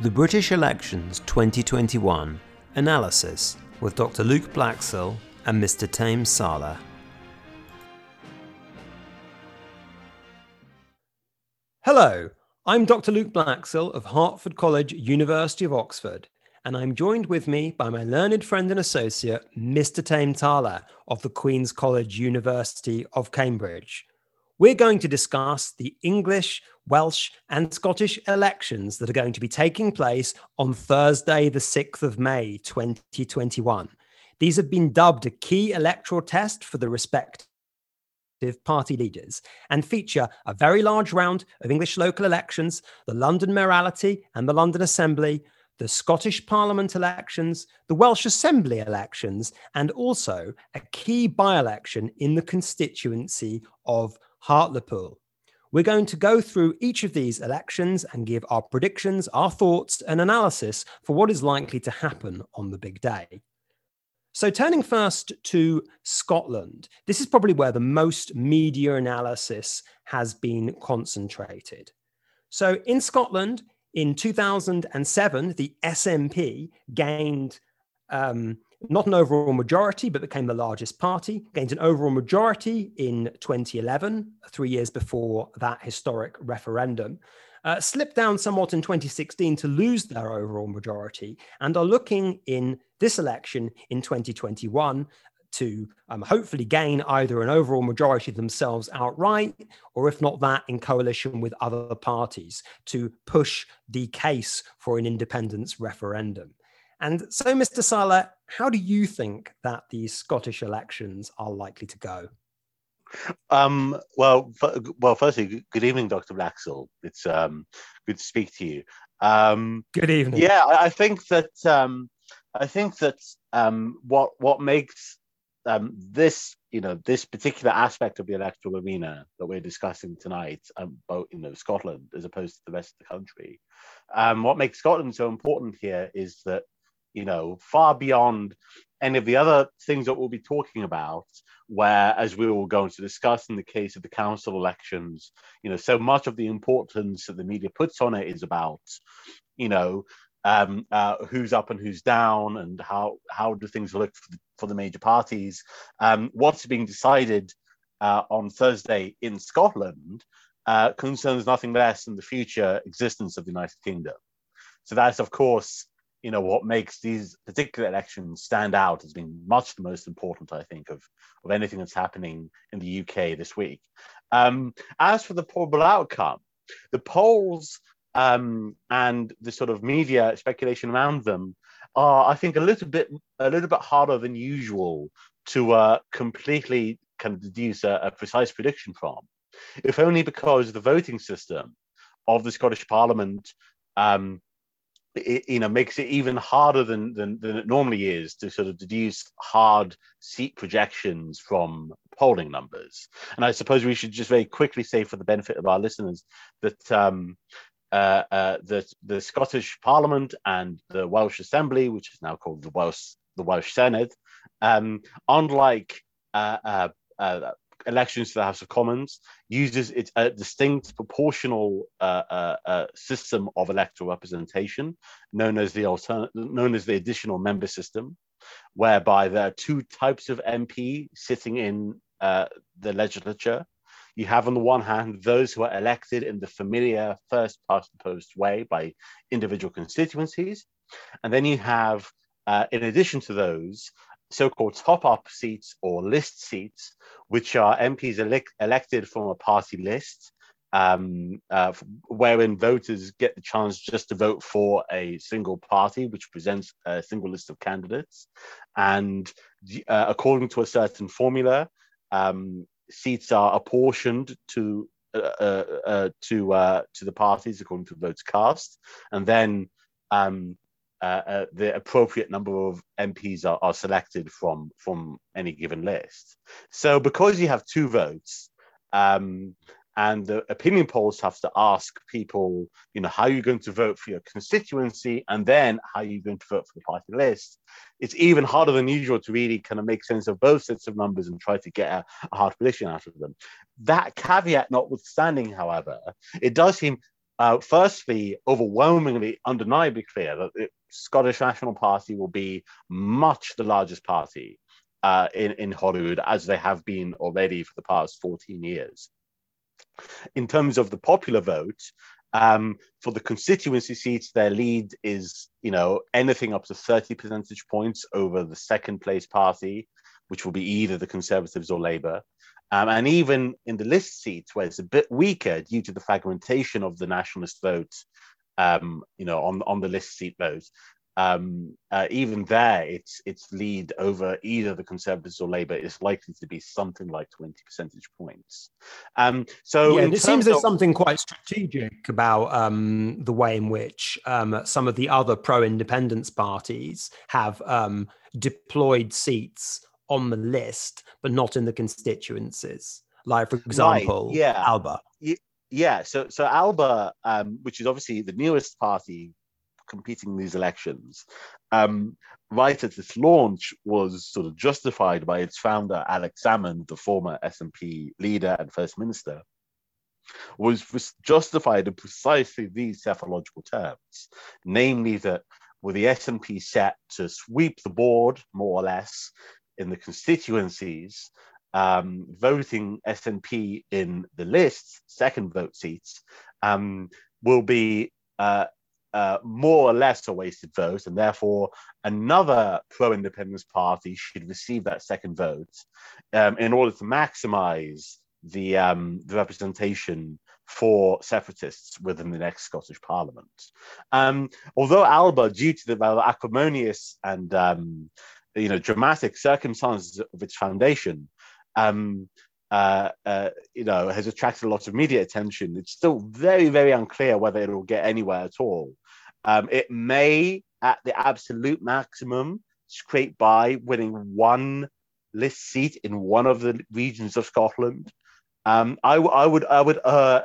The British Elections 2021 Analysis with Dr. Luke Blaxill and Mr. Taim Saleh. Hello, I'm Dr. Luke Blaxill of Hertford College, University of Oxford, and I'm joined with me by my learned friend and associate, Mr. Taim Saleh of the Queen's College, University of Cambridge. We're going to discuss the English, Welsh, and Scottish elections that are going to be taking place on Thursday, the 6th of May, 2021. These have been dubbed a key electoral test for the respective party leaders and feature a very large round of English local elections, the London Mayoralty and the London Assembly, the Scottish Parliament elections, the Welsh Assembly elections, and also a key by election in the constituency of Hartlepool. We're going to go through each of these elections and give our predictions, our thoughts, and analysis for what is likely to happen on the big day. So, turning first to Scotland, this is probably where the most media analysis has been concentrated. So, in Scotland, in 2007, the SNP gained um, not an overall majority, but became the largest party, gained an overall majority in 2011, three years before that historic referendum. Uh, slipped down somewhat in 2016 to lose their overall majority, and are looking in this election in 2021 to um, hopefully gain either an overall majority themselves outright, or if not that, in coalition with other parties to push the case for an independence referendum. And so, Mr. Saleh, how do you think that these Scottish elections are likely to go? Um, well, f- well, firstly, good evening, Dr. Blaxill. It's um, good to speak to you. Um, good evening. Yeah, I, I think that um, I think that um, what what makes um, this you know this particular aspect of the electoral arena that we're discussing tonight about you know Scotland as opposed to the rest of the country, um, what makes Scotland so important here is that you know, far beyond any of the other things that we'll be talking about, where, as we will going to discuss in the case of the council elections, you know, so much of the importance that the media puts on it is about, you know, um, uh, who's up and who's down, and how how do things look for the, for the major parties. Um, what's being decided uh, on Thursday in Scotland uh, concerns nothing less than the future existence of the United Kingdom. So that's, of course, you know what makes these particular elections stand out as being much the most important, I think, of of anything that's happening in the UK this week. Um, as for the probable outcome, the polls um, and the sort of media speculation around them are, I think, a little bit a little bit harder than usual to uh, completely kind of deduce a, a precise prediction from, if only because the voting system of the Scottish Parliament um, it, you know makes it even harder than, than than it normally is to sort of deduce hard seat projections from polling numbers. And I suppose we should just very quickly say, for the benefit of our listeners, that um, uh, uh, the the Scottish Parliament and the Welsh Assembly, which is now called the Welsh the Welsh Senedd, um, unlike uh, uh, uh elections to the House of Commons uses its a distinct proportional uh, uh, uh, system of electoral representation, known as the altern- known as the additional member system, whereby there are two types of MP sitting in uh, the legislature. You have on the one hand those who are elected in the familiar first past the post way by individual constituencies, and then you have uh, in addition to those, so-called top-up seats or list seats, which are MPs elect- elected from a party list, um, uh, wherein voters get the chance just to vote for a single party, which presents a single list of candidates, and uh, according to a certain formula, um, seats are apportioned to uh, uh, uh to uh, to the parties according to votes cast, and then um, uh, uh, the appropriate number of MPs are, are selected from from any given list. So because you have two votes, um, and the opinion polls have to ask people, you know, how you're going to vote for your constituency, and then how are you're going to vote for the party list. It's even harder than usual to really kind of make sense of both sets of numbers and try to get a, a hard position out of them. That caveat notwithstanding, however, it does seem uh, firstly, overwhelmingly, undeniably clear that the Scottish National Party will be much the largest party uh, in, in Holyrood, as they have been already for the past 14 years. In terms of the popular vote, um, for the constituency seats, their lead is, you know, anything up to 30 percentage points over the second place party, which will be either the Conservatives or Labour. Um, and even in the list seats, where it's a bit weaker due to the fragmentation of the nationalist vote, um, you know, on on the list seat vote, um, uh, even there, its its lead over either the Conservatives or Labour is likely to be something like twenty percentage points. Um, so yeah, it seems there's of- something quite strategic about um, the way in which um, some of the other pro-independence parties have um, deployed seats on the list, but not in the constituencies. Like, for example, right, yeah. Alba. Yeah, so so Alba, um, which is obviously the newest party competing in these elections, um, right at its launch was sort of justified by its founder, Alex Salmond, the former SNP leader and first minister, was, justified in precisely these psephological terms, namely that with the SNP set to sweep the board, more or less, in the constituencies, um, voting SNP in the list, second vote seats, um, will be uh, uh, more or less a wasted vote, and therefore another pro independence party should receive that second vote um, in order to maximize the, um, the representation for separatists within the next Scottish Parliament. Um, although Alba, due to the rather acrimonious and um, you know dramatic circumstances of its foundation, um, uh, uh, you know, has attracted a lot of media attention. It's still very, very unclear whether it will get anywhere at all. Um, it may, at the absolute maximum, scrape by winning one list seat in one of the regions of Scotland. Um, I, I, would, I would, uh,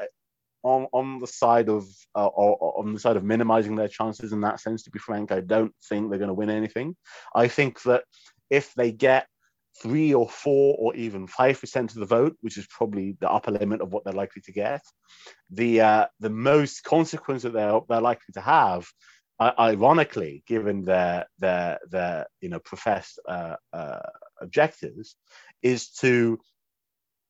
on on the side of uh, or, on the side of minimizing their chances in that sense. To be frank, I don't think they're going to win anything. I think that if they get three or four or even five percent of the vote, which is probably the upper limit of what they're likely to get, the uh, the most consequence that they're they're likely to have, uh, ironically, given their their their you know professed uh, uh objectives, is to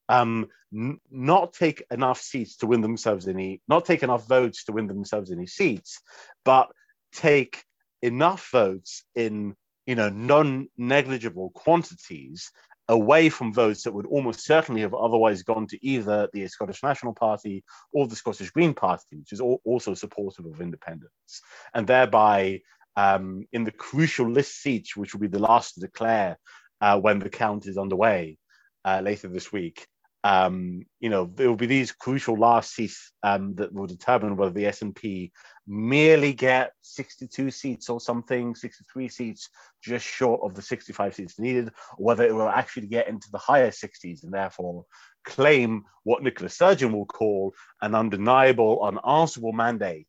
um, n- not take enough seats to win themselves any, not take enough votes to win themselves any seats, but take enough votes in you know, non-negligible quantities away from votes that would almost certainly have otherwise gone to either the Scottish National Party or the Scottish Green Party, which is also supportive of independence, and thereby um, in the crucial list seats, which will be the last to declare uh, when the count is underway uh, later this week, um, you know, there will be these crucial last seats um, that will determine whether the SNP merely get 62 seats or something, 63 seats, just short of the 65 seats needed, or whether it will actually get into the higher 60s and therefore claim what Nicola Sturgeon will call an undeniable, unanswerable mandate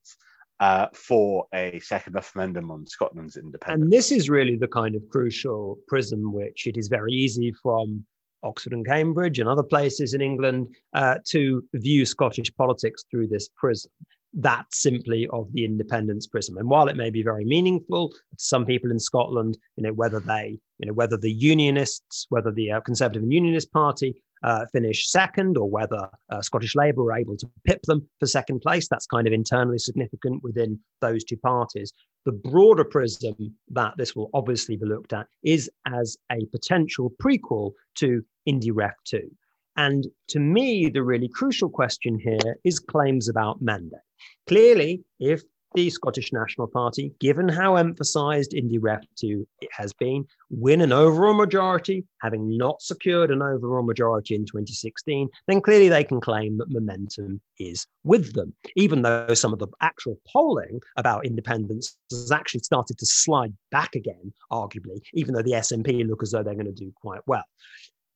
uh, for a second referendum on Scotland's independence. And this is really the kind of crucial prism which it is very easy from Oxford and Cambridge and other places in England uh, to view Scottish politics through this prism. That simply of the independence prism. And while it may be very meaningful to some people in Scotland, you know, whether they, you know, whether the Unionists, whether the uh, Conservative and Unionist Party uh, finish second or whether uh, Scottish Labour are able to pip them for second place. That's kind of internally significant within those two parties. The broader prism that this will obviously be looked at is as a potential prequel to IndyRef 2. And to me, the really crucial question here is claims about mandate. Clearly, if the Scottish National Party, given how emphasised IndyRef 2 it has been, win an overall majority, having not secured an overall majority in 2016, then clearly they can claim that momentum is with them, even though some of the actual polling about independence has actually started to slide back again, arguably, even though the SNP look as though they're going to do quite well.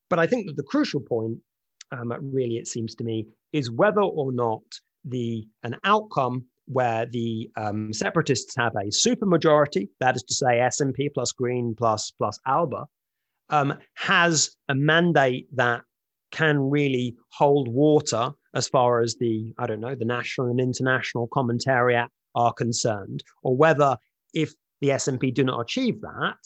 But I think that the crucial point, um, really, it seems to me, is whether or not the an outcome where the um, separatists have a supermajority, that is to say, SNP plus Green plus plus Alba, um, has a mandate that can really hold water as far as the, I don't know, the national and international commentariat are concerned, or whether if the SNP do not achieve that,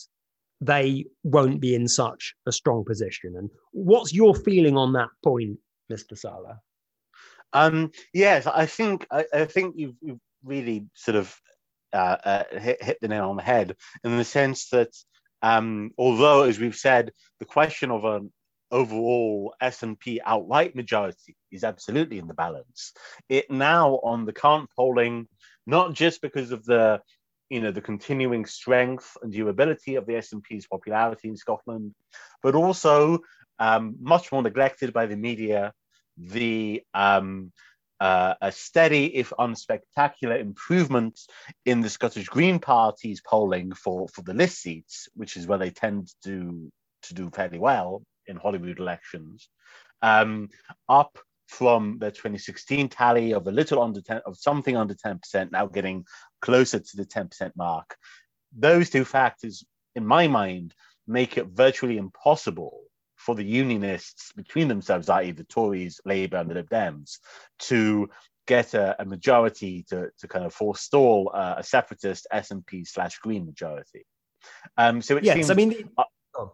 they won't be in such a strong position. And what's your feeling on that point, Mr. Saleh? Um, yes, I think I, I think you've, you've, really sort of uh, uh, hit, hit, the nail on the head in the sense that um, although, as we've said, the question of an overall SNP outright majority is absolutely in the balance. It now on the current polling, not just because of the you know the continuing strength and durability of the SNP's popularity in Scotland, but also um, much more neglected by the media, the um, uh, a steady, if unspectacular, improvement in the Scottish Green Party's polling for, for the list seats, which is where they tend to to do fairly well in Holyrood elections, um, up from the 2016 tally of a little under 10, of something under 10%, now getting closer to the 10% mark. Those two factors, in my mind, make it virtually impossible for the unionists between themselves, i.e., the Tories, Labour, and the Lib Dems, to get a, a majority to, to kind of forestall uh, a separatist SNP slash Green majority. Um, so it yes, seems, I mean, uh, oh.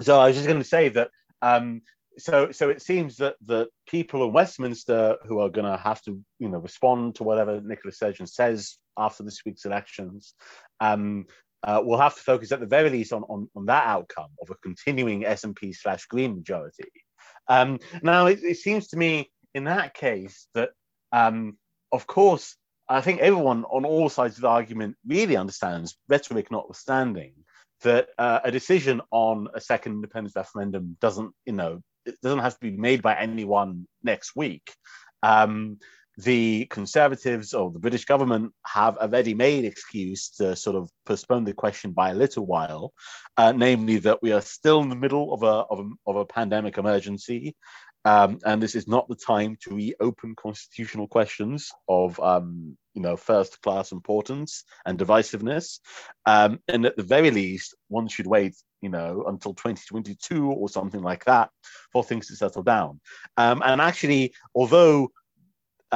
so I was just going to say that um, so so it seems that the people in Westminster who are going to have to you know respond to whatever Nicola Sturgeon says after this week's elections um, uh, will have to focus at the very least on, on, on that outcome of a continuing SNP slash Green majority. Um, now it, it, seems to me in that case that um, of course I think everyone on all sides of the argument really understands rhetoric notwithstanding that uh, a decision on a second independence referendum doesn't, you know, it doesn't have to be made by anyone next week. Um, the Conservatives or the British government have a ready-made excuse to sort of postpone the question by a little while, uh, namely that we are still in the middle of a, of a, of a pandemic emergency, um, and this is not the time to reopen constitutional questions of um, you know first class importance and divisiveness. Um, and at the very least, one should wait you know until 2022 or something like that for things to settle down. Um, and actually, although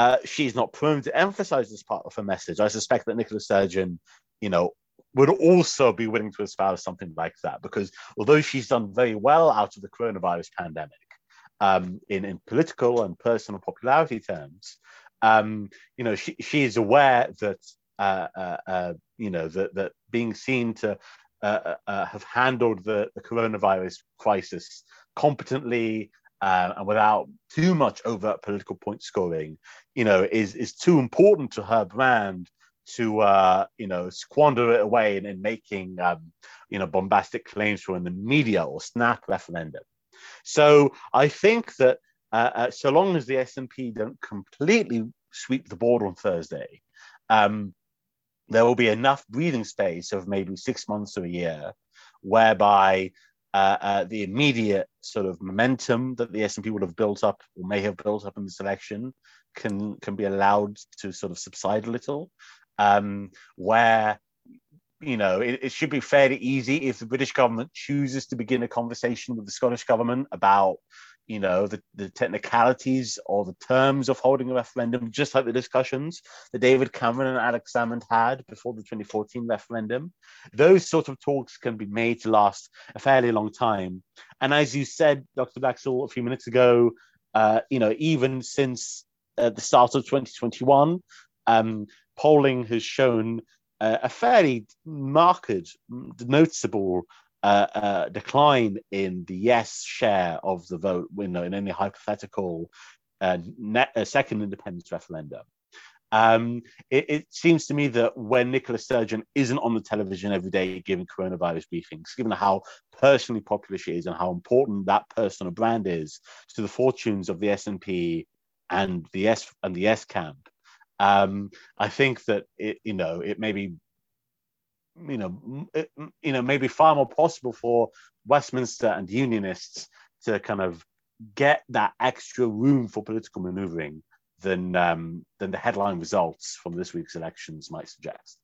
uh, she's not prone to emphasize this part of her message, I suspect that Nicola Sturgeon, you know, would also be willing to espouse something like that because although she's done very well out of the coronavirus pandemic um, in, in political and personal popularity terms, um, you know, she, she is aware that, uh, uh, uh, you know, that, that being seen to uh, uh, have handled the, the coronavirus crisis competently and without too much overt political point scoring, you know, is, is too important to her brand to uh, you know squander it away in, in making um, you know bombastic claims for in the media or snap referendum. So I think that uh, uh, so long as the SNP don't completely sweep the board on Thursday, um, there will be enough breathing space of maybe six months or a year, whereby uh, uh, the immediate sort of momentum that the SNP would have built up or may have built up in this election can can be allowed to sort of subside a little, um, where you know, it, it, should be fairly easy if the British government chooses to begin a conversation with the Scottish government about, you know, the, the technicalities or the terms of holding a referendum, just like the discussions that David Cameron and Alex Salmond had before the 2014 referendum. Those sort of talks can be made to last a fairly long time. And as you said, Dr. Blaxill, a few minutes ago, uh, you know, even since uh, the start of 2021, um, polling has shown uh, a fairly marked, noticeable uh, uh, decline in the yes share of the vote in any hypothetical uh, net, uh, second independence referendum. Um, it, it, seems to me that when Nicola Sturgeon isn't on the television every day giving coronavirus briefings, given how personally popular she is and how important that personal brand is to the fortunes of the SNP and the S and the S camp, um, I think that it, you know, it may be, you know, it, you know, maybe far more possible for Westminster and unionists to kind of get that extra room for political manoeuvring than um, than the headline results from this week's elections might suggest.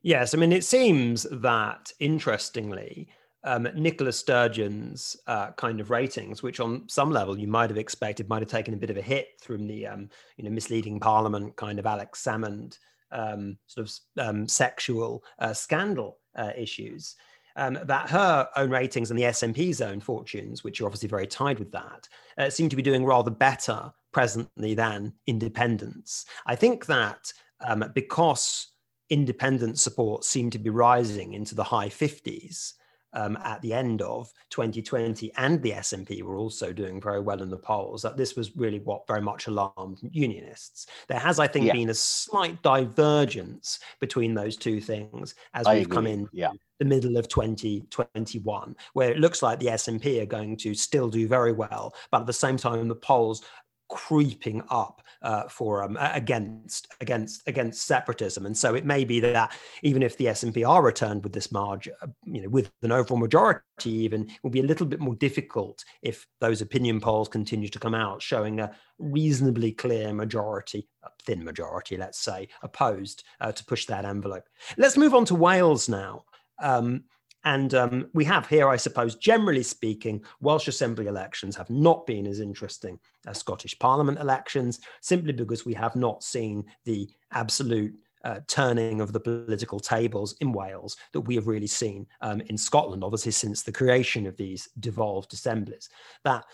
Yes, I mean, it seems that interestingly, um, Nicola Sturgeon's uh, kind of ratings, which on some level you might have expected might have taken a bit of a hit from the um, you know misleading Parliament kind of Alex Salmond um, sort of um, sexual uh, scandal uh, issues. Um, that her own ratings and the SNP's own fortunes, which are obviously very tied with that, uh, seem to be doing rather better presently than independence. I think that um, because independent support seemed to be rising into the high 50s, um, at the end of 2020 and the SNP were also doing very well in the polls. That this was really what very much alarmed unionists. There has, I think, yeah. been a slight divergence between those two things as I we've agree. come in yeah. the middle of 2021, where it looks like the SNP are going to still do very well, but at the same time, the polls creeping up uh, for um, against against against separatism, and so it may be that even if the SNP are returned with this margin, uh, you know, with an overall majority, even it will be a little bit more difficult if those opinion polls continue to come out showing a reasonably clear majority, a thin majority, let's say, opposed uh, to push that envelope. Let's move on to Wales now. Um, and um, we have here, I suppose, generally speaking, Welsh Assembly elections have not been as interesting as Scottish Parliament elections, simply because we have not seen the absolute uh, turning of the political tables in Wales that we have really seen um, in Scotland, obviously, since the creation of these devolved assemblies. That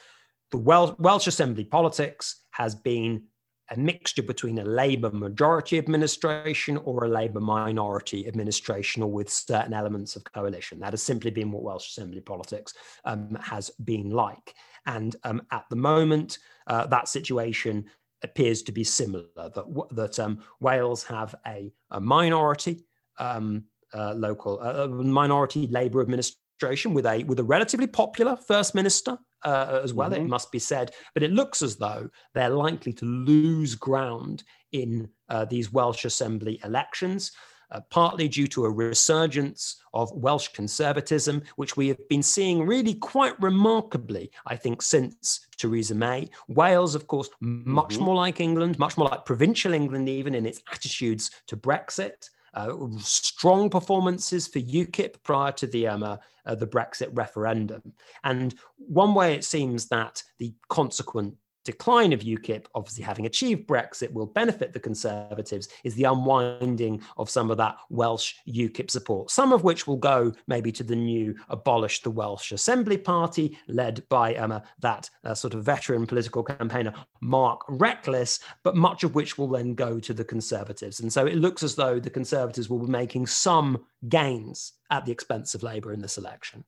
the Welsh Assembly politics has been a mixture between a Labour majority administration or a Labour minority administration, or with certain elements of coalition. That has simply been what Welsh Assembly politics um, has been like. And um, at the moment, uh, that situation appears to be similar. That that um, Wales have a, a minority um, uh, local, uh, minority Labour administration with a with a relatively popular first minister uh, as well, mm-hmm. it must be said. But it looks as though they're likely to lose ground in uh, these Welsh Assembly elections. Uh, partly due to a resurgence of Welsh conservatism, which we have been seeing really quite remarkably, I think, since Theresa May. Wales, of course, much mm-hmm. more like England, much more like provincial England, even in its attitudes to Brexit. Uh, strong performances for UKIP prior to the um, uh, uh, the Brexit referendum. And one way it seems that the consequent decline of UKIP, obviously having achieved Brexit, will benefit the Conservatives is the unwinding of some of that Welsh UKIP support, some of which will go maybe to the new Abolish the Welsh Assembly Party, led by um, uh, that uh, sort of veteran political campaigner, Mark Reckless, but much of which will then go to the Conservatives. And so it looks as though the Conservatives will be making some gains at the expense of Labour in this election.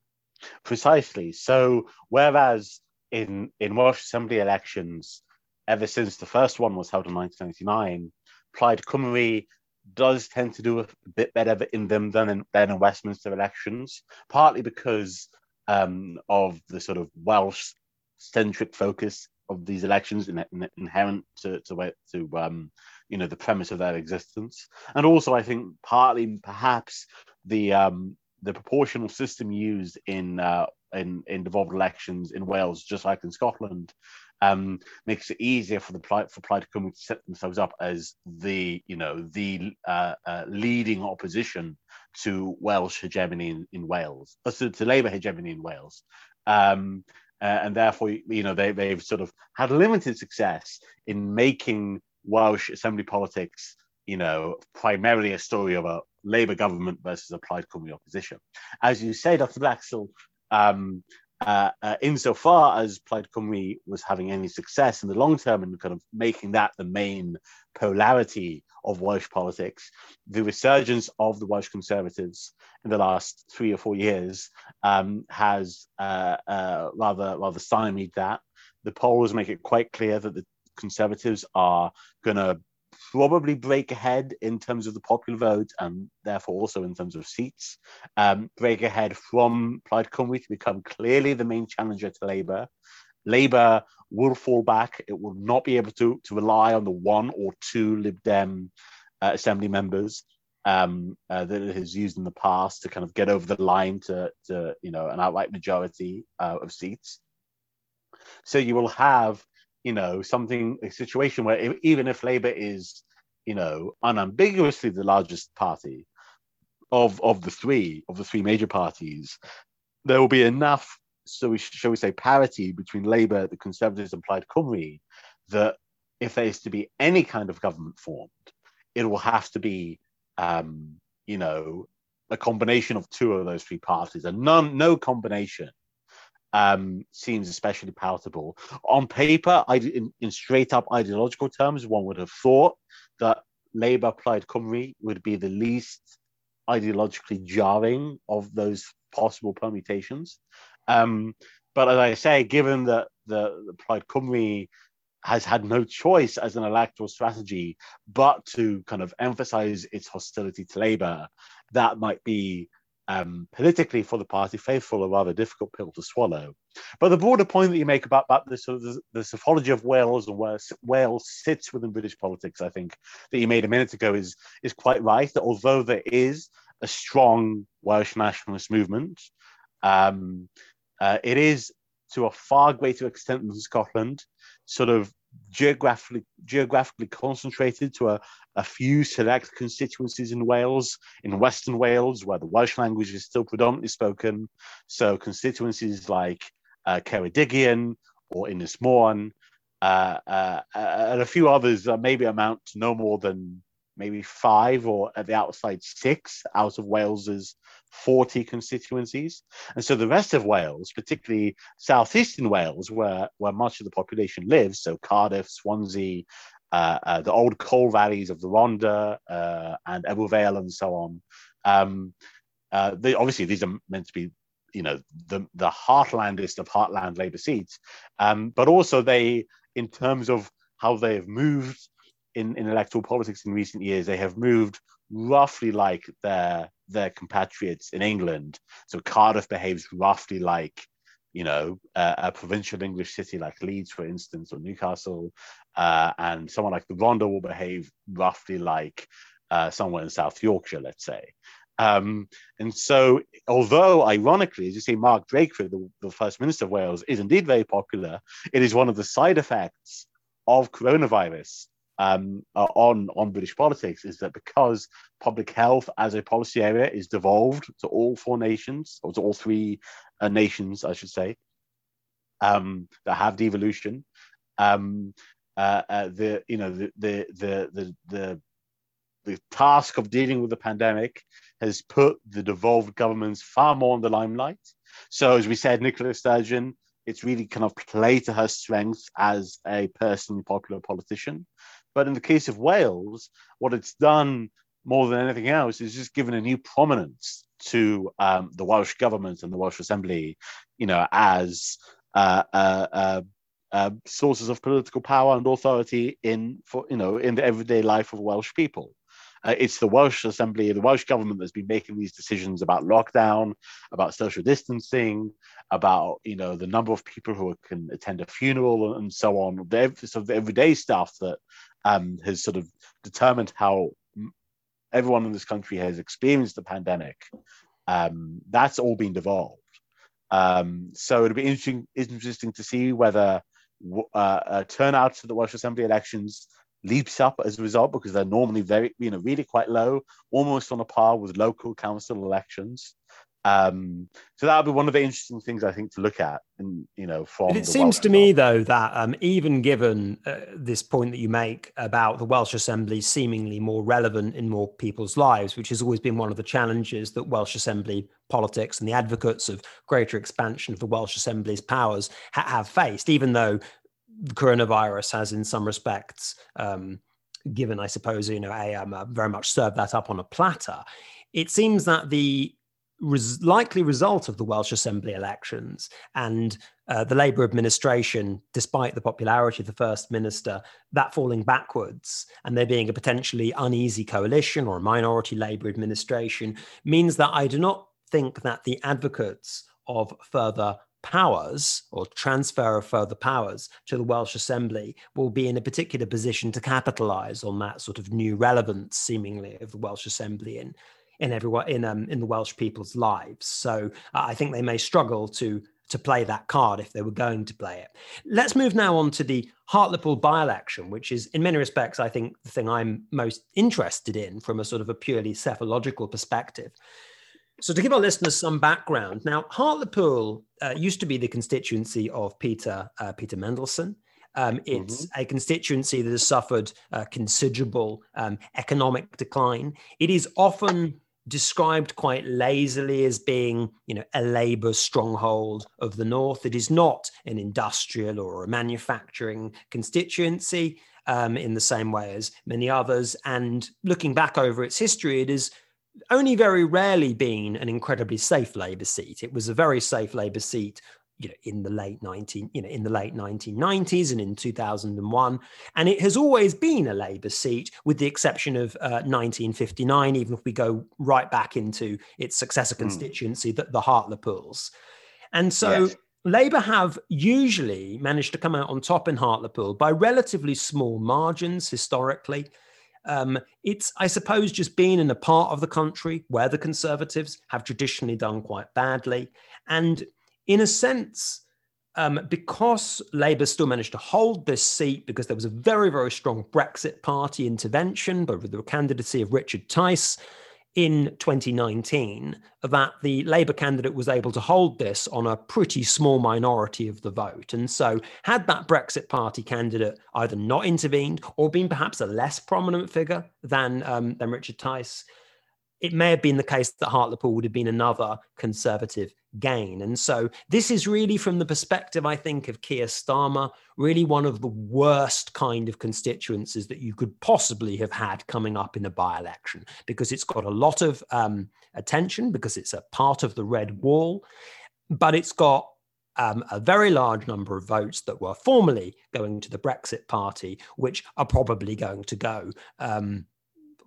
Precisely. So, whereas in in Welsh Assembly elections, ever since the first one was held in 1999, Plaid Cymru does tend to do a bit better in them than in, than in Westminster elections, partly because um, of the sort of Welsh centric focus of these elections in, in, inherent to to, to um, you know the premise of their existence, and also I think partly perhaps the um, the proportional system used in uh, in, in devolved elections in Wales, just like in Scotland, um, makes it easier for the for Plaid Cymru to set themselves up as the you know the uh, uh, leading opposition to Welsh hegemony in, in Wales, uh, to, to Labour hegemony in Wales. Um, uh, and therefore, you know, they, they've sort of had limited success in making Welsh assembly politics, you know, primarily a story of a Labour government versus a Plaid Cymru opposition. As you say, Dr. Blaxill, um, uh, uh, insofar as Plaid Cymru was having any success in the long term and kind of making that the main polarity of Welsh politics, the resurgence of the Welsh Conservatives in the last three or four years um, has uh, uh rather rather stymied that. The polls make it quite clear that the Conservatives are going to probably break ahead in terms of the popular vote and therefore also in terms of seats. Um, break ahead from Plaid Cymru to become clearly the main challenger to Labour. Labour will fall back. It will not be able to, to rely on the one or two Lib Dem uh, assembly members um, uh, that it has used in the past to kind of get over the line to, to you know an outright majority uh, of seats. So you will have you know, something, a situation where if, even if Labour is, you know, unambiguously the largest party of, of the three, of the three major parties, there will be enough, so we shall we say, parity between Labour, the Conservatives, and Plaid Cymru that if there is to be any kind of government formed, it will have to be, um, you know, a combination of two of those three parties, and none, no combination um, seems especially palatable. On paper, I, in, in, straight up ideological terms, one would have thought that Labour Plaid Cymru would be the least ideologically jarring of those possible permutations. Um, but as I say, given that the, the Plaid Cymru has had no choice as an electoral strategy but to kind of emphasize its hostility to Labour, that might be um, politically for the party faithful a rather difficult pill to swallow. But the broader point that you make about, about the sort of the, the psephology of Wales and where Wales sits within British politics, I think that you made a minute ago is is quite right. That although there is a strong Welsh nationalist movement, um, uh, it is to a far greater extent than Scotland, sort of geographically geographically concentrated to a, a few select constituencies in Wales, in Western Wales, where the Welsh language is still predominantly spoken. So constituencies like uh, Ceredigion or Ynys Môn, uh, uh, and a few others that maybe amount to no more than maybe five or at the outside six out of Wales's 40 constituencies. And so the rest of Wales, particularly southeastern Wales, where, where much of the population lives, so Cardiff, Swansea, uh, uh, the old coal valleys of the Rhondda uh, and Ebbw Vale and so on. Um, uh, they, obviously, these are meant to be, you know, the, the heartlandest of heartland Labour seats, um, but also they, in terms of how they have moved in, in electoral politics in recent years, they have moved roughly like their their compatriots in England. So Cardiff behaves roughly like you know a, a provincial English city like Leeds, for instance, or Newcastle, uh, and someone like the Rhondda will behave roughly like uh, somewhere in South Yorkshire, let's say. Um, and so, although ironically, as you see, Mark Drakeford, the, the First Minister of Wales, is indeed very popular, it is one of the side effects of coronavirus um, uh, on on British politics is that because public health as a policy area is devolved to all four nations or to all three uh, nations, I should say, um, that have devolution. Um, uh, uh, the you know the the the the, the the task of dealing with the pandemic has put the devolved governments far more in the limelight. So, as we said, Nicola Sturgeon, it's really kind of play to her strengths as a personally popular politician. But in the case of Wales, what it's done more than anything else is just given a new prominence to um, the Welsh government and the Welsh Assembly, you know, as uh, uh, uh, uh, sources of political power and authority in for you know in the everyday life of Welsh people. Uh, it's the Welsh Assembly, the Welsh government that's been making these decisions about lockdown, about social distancing, about you know the number of people who can attend a funeral and so on. The, of the everyday stuff that um, has sort of determined how everyone in this country has experienced the pandemic. Um, that's all been devolved. Um, so it'll be interesting, interesting to see whether uh, uh, turnout to the Welsh Assembly elections leaps up as a result because they're normally very, you know, really quite low, almost on a par with local council elections. Um, so that'll be one of the interesting things I think to look at, and you know, from. But it seems to me though that um, even given uh, this point that you make about the Welsh Assembly seemingly more relevant in more people's lives, which has always been one of the challenges that Welsh Assembly politics and the advocates of greater expansion of the Welsh Assembly's powers ha- have faced, even though the coronavirus has, in some respects, um, given, I suppose, you know, a um, uh, very much served that up on a platter. It seems that the res- likely result of the Welsh Assembly elections and uh, the Labour administration, despite the popularity of the First Minister, that falling backwards and there being a potentially uneasy coalition or a minority Labour administration, means that I do not think that the advocates of further powers or transfer of further powers to the Welsh Assembly will be in a particular position to capitalise on that sort of new relevance, seemingly, of the Welsh Assembly in in everyone in um, in the Welsh people's lives. So uh, I think they may struggle to to play that card if they were going to play it. Let's move now on to the Hartlepool by-election, which is in many respects, I think, the thing I'm most interested in from a sort of a purely psephological perspective. So, to give our listeners some background, now Hartlepool uh, used to be the constituency of Peter uh, Peter Mandelson. Um, it's mm-hmm. a constituency that has suffered uh, considerable um, economic decline. It is often described quite lazily as being, you know, a labor stronghold of the north. It is not an industrial or a manufacturing constituency um, in the same way as many others. And looking back over its history, it is only very rarely been an incredibly safe Labour seat. It was a very safe Labour seat you know in the late 19 you know in the late 1990s and in 2001 and it has always been a labor seat with the exception of uh, 1959 even if we go right back into its successor hmm. constituency mm. the, the hartlepools and so yes. Labour have usually managed to come out on top in Hartlepool by relatively small margins historically. Um, it's, I suppose, just being in a part of the country where the Conservatives have traditionally done quite badly. And in a sense, um, because Labour still managed to hold this seat because there was a very, very strong Brexit Party intervention, with the candidacy of Richard Tice in 2019, that the Labour candidate was able to hold this on a pretty small minority of the vote. And so, had that Brexit Party candidate either not intervened or been perhaps a less prominent figure than, um, than Richard Tice, it may have been the case that Hartlepool would have been another Conservative gain. And so this is really from the perspective, I think, of Keir Starmer, really one of the worst kind of constituencies that you could possibly have had coming up in a by-election, because it's got a lot of um, attention, because it's a part of the red wall, but it's got um, a very large number of votes that were formerly going to the Brexit Party, which are probably going to go um,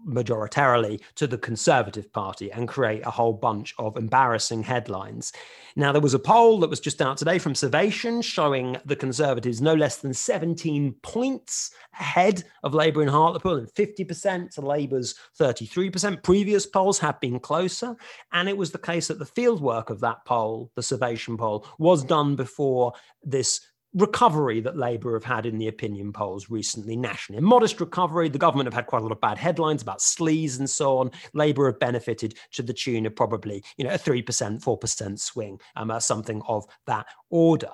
majoritarily to the Conservative Party and create a whole bunch of embarrassing headlines. Now, there was a poll that was just out today from Survation showing the Conservatives no less than 17 points ahead of Labour in Hartlepool and 50% to Labour's 33%. Previous polls have been closer. And it was the case that the fieldwork of that poll, the Survation poll, was done before this recovery that Labour have had in the opinion polls recently nationally. A modest recovery. The government have had quite a lot of bad headlines about sleaze and so on. Labour have benefited to the tune of probably, you know, a 3%, 4% swing, um, uh, something of that order.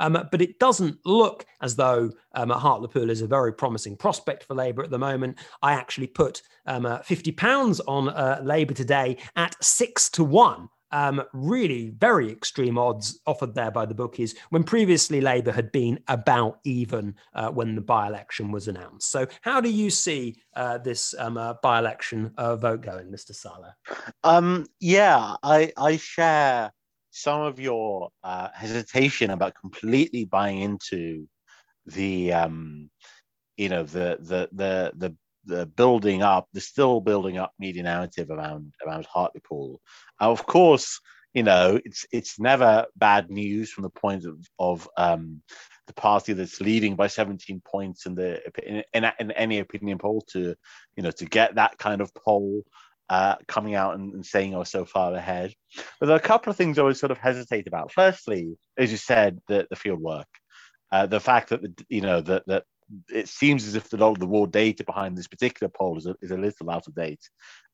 Um, but it doesn't look as though um, Hartlepool is a very promising prospect for Labour at the moment. I actually put um, uh, £50 on uh, Labour today at six to one um, really very extreme odds offered there by the bookies when previously Labour had been about even uh, when the by election was announced. So, how do you see uh, this um, uh, by election uh, vote going, Mr. Saleh? Um, yeah, I, I share some of your uh, hesitation about completely buying into the um, you know the the the the the building up, the still building up media narrative around around Hartlepool. Of course, you know it's it's never bad news from the point of of um, the party that's leading by 17 points in the in, in, in, any opinion poll to you know to get that kind of poll uh, coming out and, and saying oh so far ahead. But there are a couple of things I would sort of hesitate about. Firstly, as you said, the the field work. Uh, the fact that the, you know that that it seems as if the, the raw data behind this particular poll is a, is a little out of date.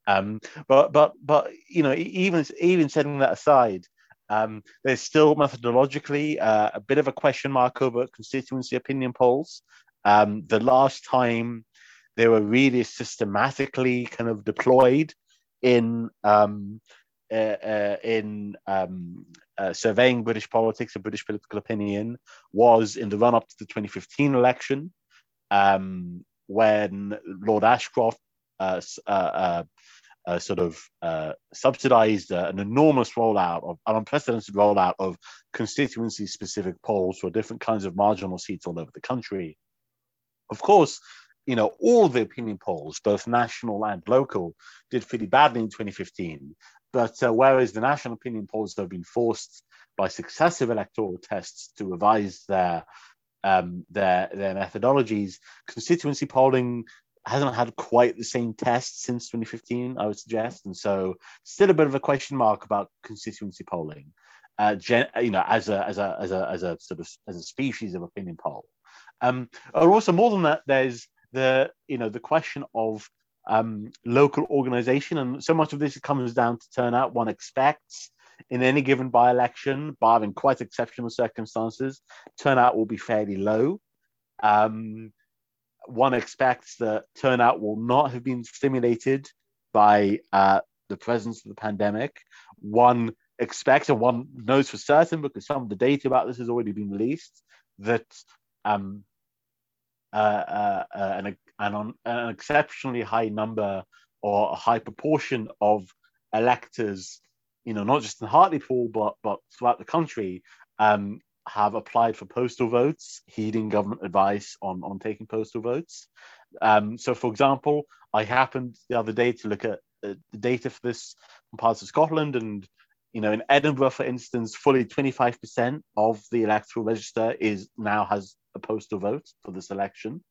Um, but but but you know even even setting that aside, um, there's still methodologically uh, a bit of a question mark over constituency opinion polls. Um, the last time they were really systematically kind of deployed in um, uh, uh, in um, uh, surveying British politics and British political opinion was in the run up to the 2015 election um, when Lord Ashcroft uh, uh, uh, uh sort of uh, subsidized an enormous rollout of an unprecedented rollout of constituency specific polls for different kinds of marginal seats all over the country. Of course, you know, all the opinion polls, both national and local, did pretty badly in 2015. But uh, whereas the national opinion polls have been forced by successive electoral tests to revise their um, their their methodologies. Constituency polling hasn't had quite the same test since 2015, I would suggest, and so still a bit of a question mark about constituency polling. Uh, gen, you know, as a as a as a as a sort of as a species of opinion poll. Um, or also more than that, there's the you know the question of um, local organization. And so much of this comes down to turnout. One expects in any given by election, barring quite exceptional circumstances, turnout will be fairly low. Um, one expects that turnout will not have been stimulated by uh, the presence of the pandemic. One expects, and one knows for certain because some of the data about this has already been released, that um, uh, uh, uh an, an, an exceptionally high number or a high proportion of electors, you know, not just in Hartlepool, but, but throughout the country, um, have applied for postal votes, heeding government advice on, on taking postal votes. Um, so, for example, I happened the other day to look at uh, the data for this from parts of Scotland, and you know, in Edinburgh, for instance, fully 25% of the electoral register is now has a postal vote for this election.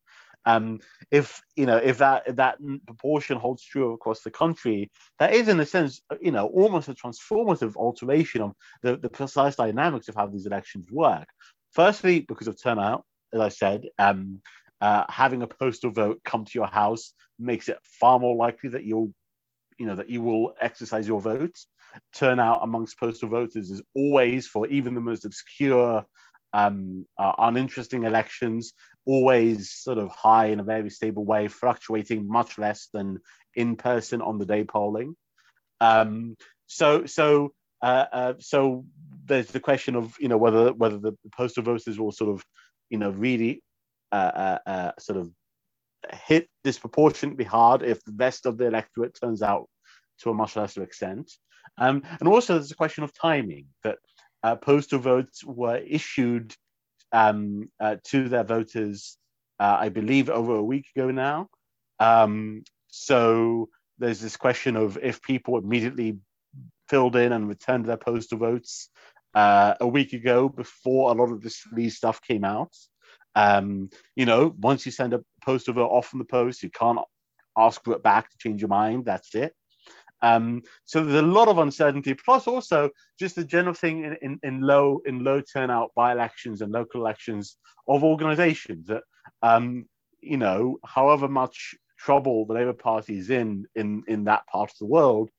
Um, if you know if that that proportion holds true across the country, that is in a sense you know almost a transformative alteration of the, the precise dynamics of how these elections work. Firstly, because of turnout, as I said, um, uh, having a postal vote come to your house makes it far more likely that you'll you know that you will exercise your vote. Turnout amongst postal voters is always for even the most obscure um, uh, uninteresting elections, always sort of high in a very stable way, fluctuating much less than in person on the day polling. Um, so, so, uh, uh, so there's the question of you know whether whether the postal voters will sort of you know really uh, uh, uh, sort of hit disproportionately hard if the rest of the electorate turns out to a much lesser extent. Um, and also there's a question of timing that uh, postal votes were issued um, uh, to their voters, uh, I believe, over a week ago now. Um, so there's this question of if people immediately filled in and returned their postal votes uh, a week ago before a lot of this lead stuff came out. Um, you know, once you send a postal vote off from the post, you can't ask for it back to change your mind. That's it. Um, so there's a lot of uncertainty, plus also just the general thing in, in, in low in low turnout by elections and local elections of organisations that um, you know, however much trouble the Labour Party is in in in that part of the world,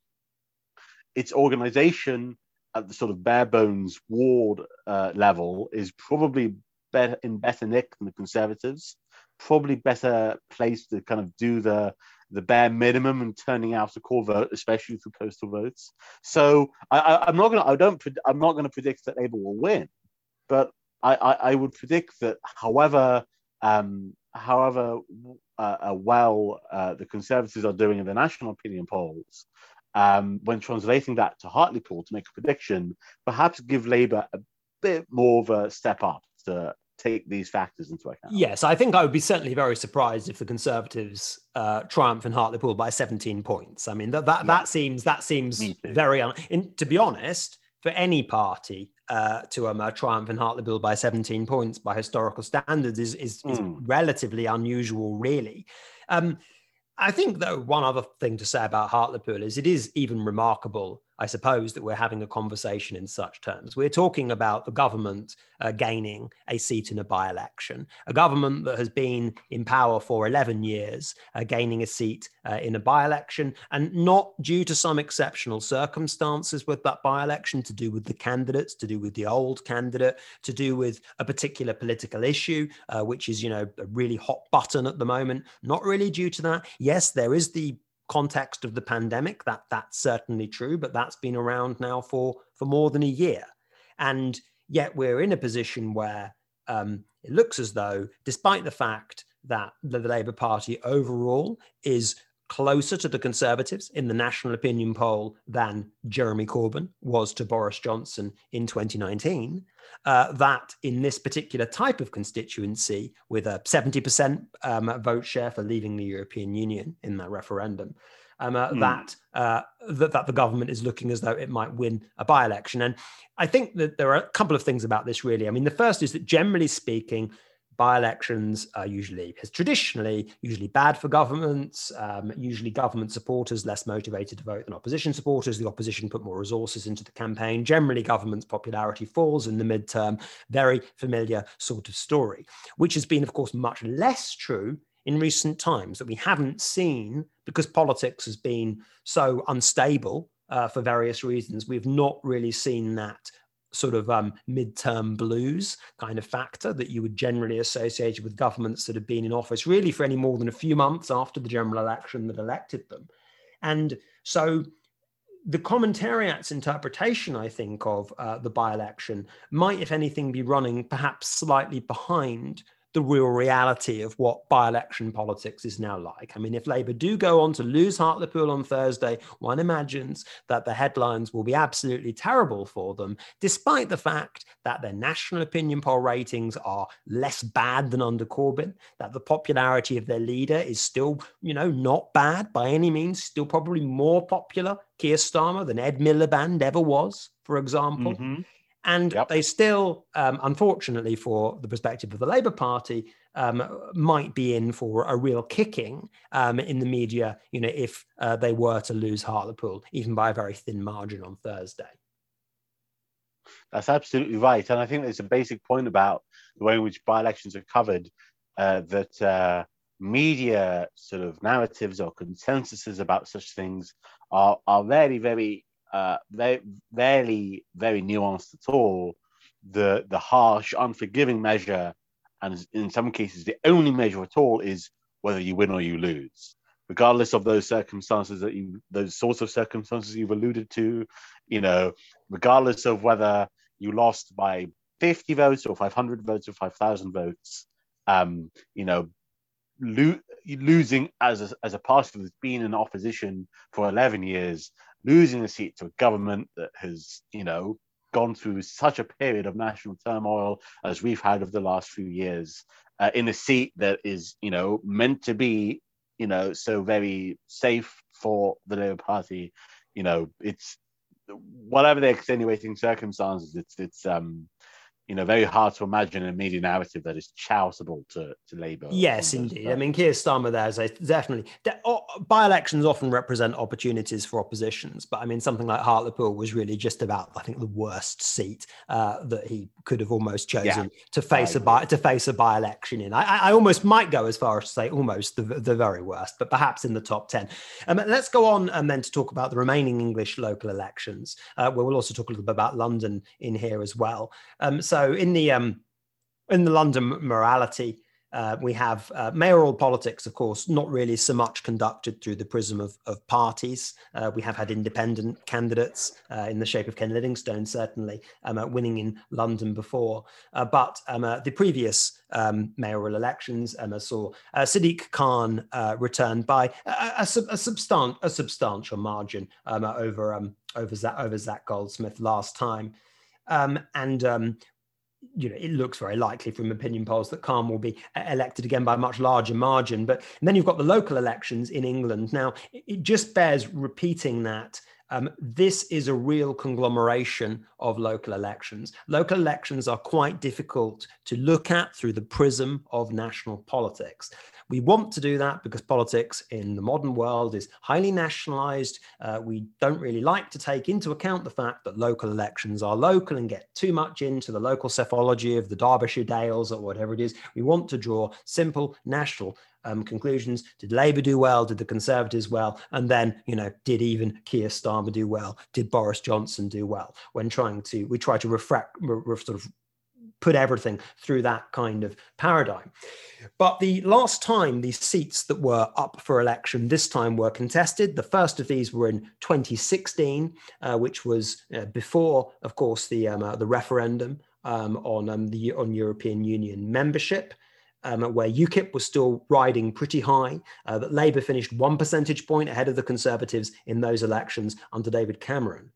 its organisation at the sort of bare bones ward uh, level is probably better in better nick than the Conservatives, probably better placed to kind of do the the bare minimum and turning out a core vote, especially through postal votes. So I, am not to, I don't, I'm not going to predict that Labour will win, but I, I, I would predict that however, um, however uh, uh, well uh, the Conservatives are doing in the national opinion polls, um, when translating that to Hartlepool to make a prediction, perhaps give Labour a bit more of a step up to take these factors into account. Yes, I think I would be certainly very surprised if the Conservatives uh, triumph in Hartlepool by 17 points. I mean, that that, yeah. that seems that seems very un- in, to be honest for any party uh, to um, uh, triumph in Hartlepool by 17 points by historical standards is is, mm. is hmm. relatively unusual, really. Um, I think, though, one other thing to say about Hartlepool is it is even remarkable I suppose, that we're having a conversation in such terms. We're talking about the government uh, gaining a seat in a by election, a government that has been in power for 11 years, uh, gaining a seat uh, in a by election, and not due to some exceptional circumstances with that by election, to do with the candidates, to do with the old candidate, to do with a particular political issue, uh, which is, you know, a really hot button at the moment. Not really due to that. Yes, there is the context of the pandemic that that's certainly true but that's been around now for for more than a year. And yet we're in a position where um, it looks as though despite the fact that the, labour party overall is closer to the Conservatives in the national opinion poll than Jeremy Corbyn was to Boris Johnson in 2019. Uh, that in this particular type of constituency, with a 70% um, vote share for leaving the European Union in that referendum, um, uh, mm. that, uh, that that the government is looking as though it might win a by-election. And I think that there are a couple of things about this really. I mean, the first is that generally speaking, by-elections are usually has traditionally usually bad for governments um, usually government supporters less motivated to vote than opposition supporters. The opposition put more resources into the campaign. Generally government's popularity falls in the midterm. Very familiar sort of story which has been of course much less true in recent times that we haven't seen because politics has been so unstable uh, for various reasons. We've not really seen that sort of um, midterm blues kind of factor that you would generally associate with governments that have been in office really for any more than a few months after the general election that elected them. And so the commentariat's interpretation, I think, of uh, the by election might, if anything, be running perhaps slightly behind the real reality of what by-election politics is now like. I mean, if Labour do go on to lose Hartlepool on Thursday, one imagines that the headlines will be absolutely terrible for them, despite the fact that their national opinion poll ratings are less bad than under Corbyn, that the popularity of their leader is still, you know, not bad by any means, still probably more popular, Keir Starmer, than Ed Miliband ever was, for example. Mm-hmm. And yep. they still, um, unfortunately, for the perspective of the Labour Party, um, might be in for a real kicking um, in the media, you know, if uh, they were to lose Hartlepool, even by a very thin margin on Thursday. That's absolutely right. And I think there's a basic point about the way in which by elections are covered uh, that uh, media sort of narratives or consensuses about such things are, are very, very uh, very, nuanced at all. The the harsh, unforgiving measure, and in some cases, the only measure at all is whether you win or you lose, regardless of those circumstances that you, those sorts of circumstances you've alluded to. You know, regardless of whether you lost by 50 votes or 500 votes or 5,000 votes. Um, you know, lo- losing as a, as a party that's been in opposition for 11 years losing a seat to a government that has, you know, gone through such a period of national turmoil as we've had over the last few years, uh, in a seat that is, you know, meant to be, you know, so very safe for the Labour Party. You know, it's whatever the extenuating circumstances, it's it's um you know, very hard to imagine a media narrative that is charitable to, to Labour. Yes, indeed. I mean, Keir Starmer there is definitely by elections often represent opportunities for oppositions, but I mean, something like Hartlepool was really just about, I think, the worst seat uh, that he could have almost chosen yeah, to face a by to face a by election in. I, I, almost might go as far as to say almost the, the very worst, but perhaps in the top ten. Um, let's go on and then to talk about the remaining English local elections. Uh, where we'll also talk a little bit about London in here as well. Um, so so in the um, in the London mayoralty, uh, we have uh, mayoral politics, of course, not really so much conducted through the prism of, of parties. Uh, we have had independent candidates uh, in the shape of Ken Livingstone, certainly, um, uh, winning in London before. Uh, but um, the previous um, mayoral elections um, saw Sadiq Khan return by a, a, a, substan- a substantial margin um, over, um, over, Zach, over Zac Goldsmith last time. Um, and um, you know, it looks very likely from opinion polls that Khan will be elected again by a much larger margin. But then you've got the local elections in England. Now, it just bears repeating that um, this is a real conglomeration of local elections. Local elections are quite difficult to look at through the prism of national politics. We want to do that because politics in the modern world is highly nationalized. Uh, we don't really like to take into account the fact that local elections are local and get too much into the local psephology of the Derbyshire Dales or whatever it is. We want to draw simple national um, conclusions. Did Labour do well? Did the Conservatives well? And then, you know, did even Keir Starmer do well? Did Boris Johnson do well? When trying to, we try to refract, re, re, sort of put everything through that kind of paradigm. But the last time these seats that were up for election this time were contested, the first of these were in 2016, uh, which was uh, before, of course, the um, uh, the referendum um, on um, the on European Union membership. Um, where UKIP was still riding pretty high, uh, that Labour finished one percentage point ahead of the Conservatives in those elections under David Cameron.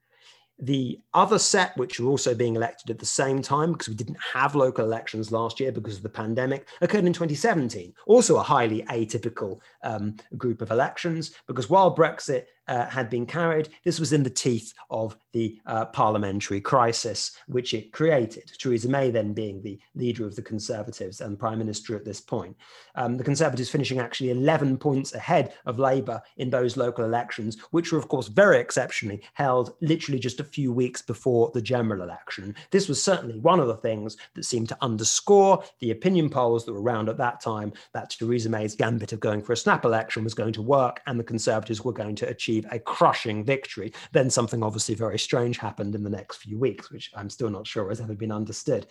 The other set, which were also being elected at the same time, because we didn't have local elections last year because of the pandemic, occurred in 2017. Also, a highly atypical um, group of elections, because while Brexit uh, had been carried. This was in the teeth of the uh, parliamentary crisis which it created. Theresa May then being the leader of the Conservatives and Prime Minister at this point. Um, the Conservatives finishing actually 11 points ahead of Labour in those local elections, which were, of course, very exceptionally held literally just a few weeks before the general election. This was certainly one of the things that seemed to underscore the opinion polls that were around at that time that Theresa May's gambit of going for a snap election was going to work and the Conservatives were going to achieve a crushing victory. Then something obviously very strange happened in the next few weeks, which I'm still not sure has ever been understood.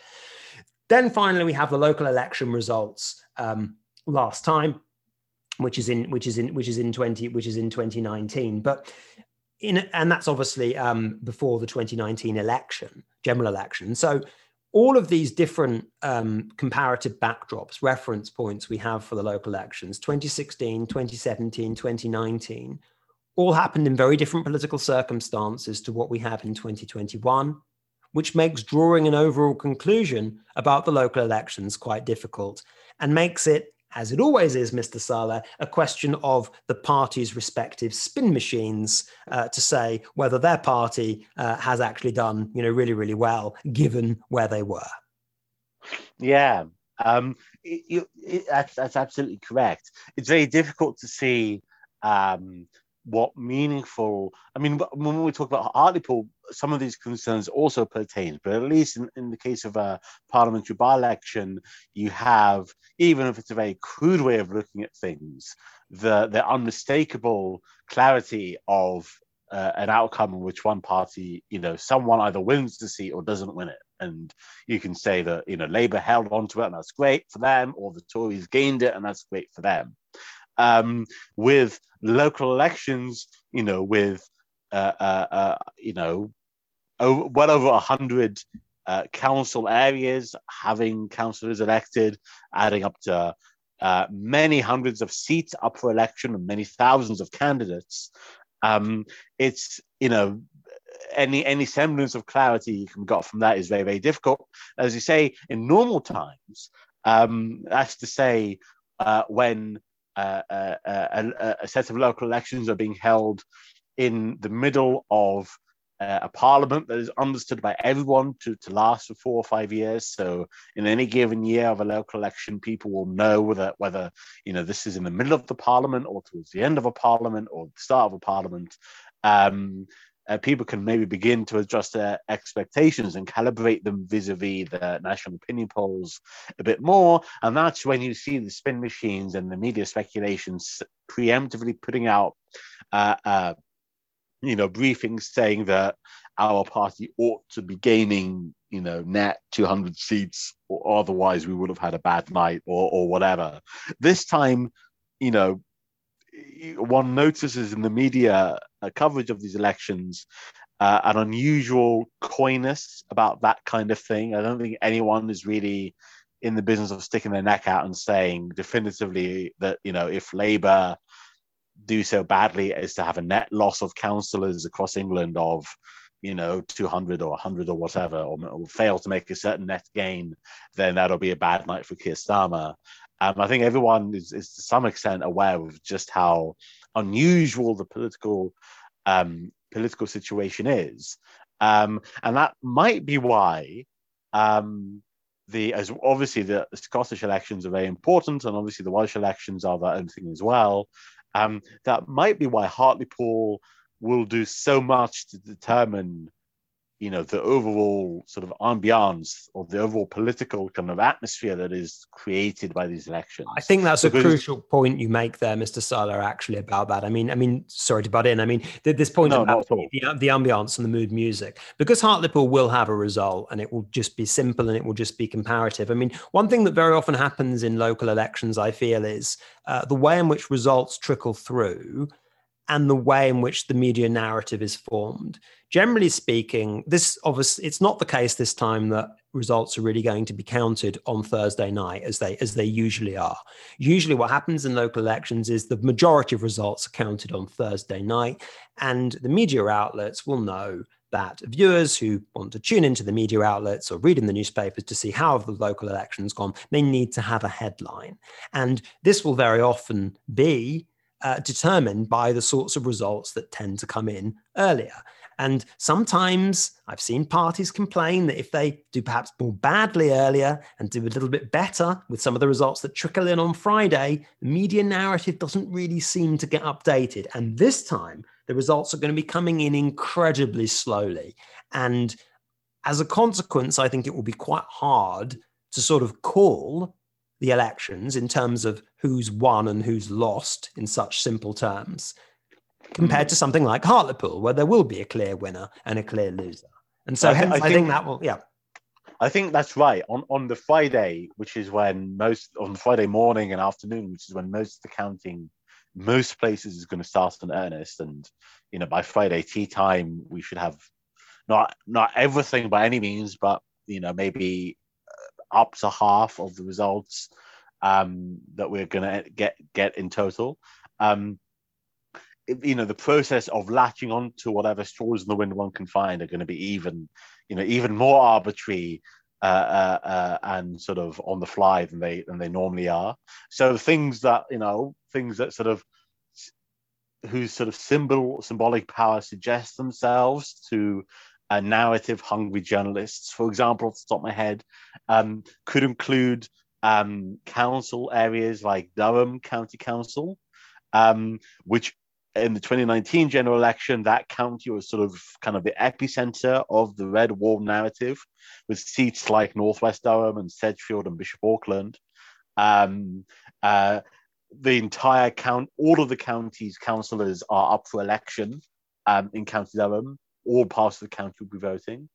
Then finally, we have the local election results um, last time, which is in which is in which is in 20 which is in 2019. But in and that's obviously um, before the 2019 election, general election. So all of these different um, comparative backdrops, reference points we have for the local elections 2016, 2017, 2019 all happened in very different political circumstances to what we have in 2021, which makes drawing an overall conclusion about the local elections quite difficult and makes it, as it always is, Mr. Saleh, a question of the party's respective spin machines uh, to say whether their party uh, has actually done, you know, really, really well given where they were. Yeah, um, it, it, that's, that's absolutely correct. It's very difficult to see um, what meaningful i mean when we talk about hartlepool some of these concerns also pertain but at least in, in the case of a parliamentary by-election you have even if it's a very crude way of looking at things the the unmistakable clarity of uh, an outcome in which one party you know someone either wins the seat or doesn't win it. And you can say that you know labour held on to it and that's great for them or the tories gained it and that's great for them um, with local elections, you know, with uh, uh, uh, you know, over, well over a hundred uh, council areas having councillors elected, adding up to uh, many hundreds of seats up for election and many thousands of candidates. Um, it's you know any any semblance of clarity you can got from that is very very difficult. As you say, in normal times, um, that's to say, uh, when a, a, set of local elections are being held in the middle of uh, a parliament that is understood by everyone to, to last for four or five years. So, in any given year of a local election, people will know whether whether you know this is in the middle of the parliament or towards the end of a parliament or the start of a parliament. Um, uh, people can maybe begin to adjust their expectations and calibrate them vis-a-vis the national opinion polls a bit more. And that's when you see the spin machines and the media speculations preemptively putting out uh, uh, you know briefings saying that our party ought to be gaining you know net 200 seats or otherwise we would have had a bad night or, or whatever. This time you know one notices in the media uh, coverage of these elections uh, an unusual coyness about that kind of thing. I don't think anyone is really in the business of sticking their neck out and saying definitively that you know if Labour do so badly as to have a net loss of councillors across England of you know 200 or 100 or whatever or, or, fail to make a certain net gain then that'll be a bad night for Keir Starmer I think everyone is, is, to some extent aware of just how unusual the political um, political situation is, um, and that might be why um, the as obviously the, Scottish elections are very important, and obviously the Welsh elections are that own thing as well. Um, that might be why Hartlepool will do so much to determine you know the overall sort of ambiance or the overall political kind of atmosphere that is created by these elections. I think that's because, a crucial point you make there, Mr. Saleh, actually about that. I mean, I mean, sorry to butt in. I mean, this point no, about the, the ambiance and the mood music, because Hartlepool will have a result and it will just be simple and it will just be comparative. I mean, one thing that very often happens in local elections, I feel, is uh, the way in which results trickle through and the way in which the media narrative is formed. Generally speaking, this obviously it's not the case this time that results are really going to be counted on Thursday night as they as they usually are. Usually what happens in local elections is the majority of results are counted on Thursday night and the media outlets will know that viewers who want to tune into the media outlets or read in the newspapers to see how the local elections gone, they need to have a headline. And this will very often be uh, determined by the sorts of results that tend to come in earlier. And sometimes I've seen parties complain that if they do perhaps more badly earlier and do a little bit better with some of the results that trickle in on Friday, the media narrative doesn't really seem to get updated. And this time, the results are going to be coming in incredibly slowly. And as a consequence, I think it will be quite hard to sort of call the elections in terms of who's won and who's lost in such simple terms compared mm. to something like Hartlepool, where there will be a clear winner and a clear loser. And so, I, hence, I, think, I think that will, yeah. I think that's right. On on the Friday, which is when most on Friday morning and afternoon, which is when most of the counting, most places is going to start in earnest. And you know, by Friday tea time, we should have not not everything by any means, but you know, maybe up to half of the results um, that we're going to get get in total. Um, you know the process of latching on to whatever straws in the wind one can find are going to be even you know even more arbitrary uh, uh, uh, and sort of on the fly than they than they normally are so things that you know things that sort of whose sort of symbol symbolic power suggests themselves to uh, narrative hungry journalists for example off the top of my head um, could include um, council areas like durham county council um, which in the 2019 general election, that county was sort of kind of the epicenter of the red wall narrative, with seats like Northwest Durham and Sedgefield and Bishop Auckland. Um, uh, the entire count, all of the county's councillors are up for election um, in County Durham. All parts of the county will be voting.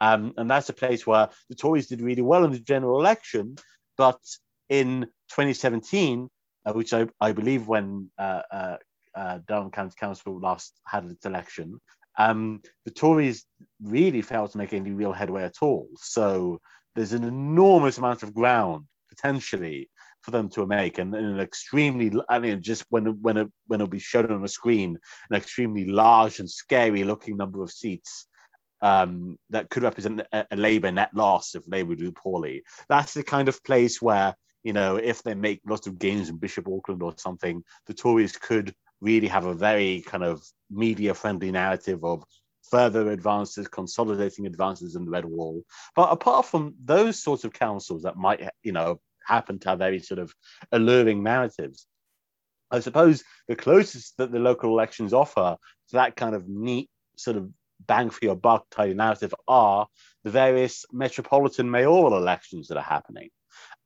Um, and that's a place where the Tories did really well in the general election. But in 2017, uh, which I, I believe when uh, uh, uh, Durham County Council last had its election, um, the Tories really failed to make any real headway at all. So there's an enormous amount of ground potentially for them to make, and, and an extremely, I mean, just when when it, when it'll be shown on a screen, an extremely large and scary looking number of seats um, that could represent a, a Labour net loss if Labour do poorly. That's the kind of place where you know if they make lots of gains in Bishop Auckland or something, the Tories could really have a very kind of media friendly narrative of further advances, consolidating advances in the red wall. But apart from those sorts of councils that might, you know, happen to have very sort of alluring narratives, I suppose the closest that the local elections offer to that kind of neat sort of bang for your buck type narrative are the various metropolitan mayoral elections that are happening.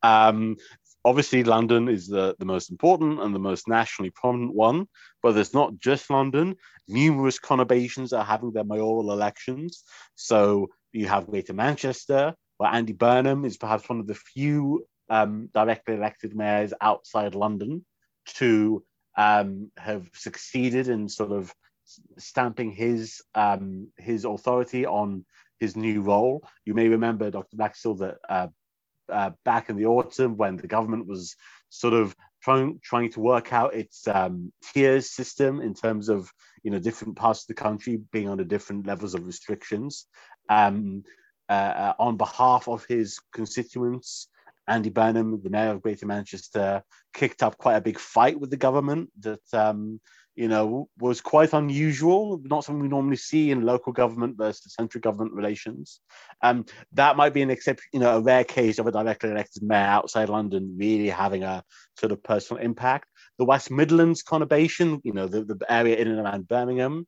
Um, obviously London is the, the most important and the most nationally prominent one, but there's not just London. Numerous conurbations are having their mayoral elections. So you have Greater Manchester, where Andy Burnham is perhaps one of the few um, directly elected mayors outside London to um, have succeeded in sort of stamping his um, his authority on his new role. You may remember, Dr. Maxwell that uh, uh, back in the autumn when the government was sort of trying trying to work out its um, tiers system in terms of you know different parts of the country being under different levels of restrictions. Um, uh, uh, on behalf of his constituents, Andy Burnham, the mayor of Greater Manchester, kicked up quite a big fight with the government that um, you know, was quite unusual, not something we normally see in local government versus central government relations. Um, that might be an exception, you know, a rare case of a directly elected mayor outside London really having a sort of personal impact. The West Midlands conurbation, you know, the, the area in and around Birmingham,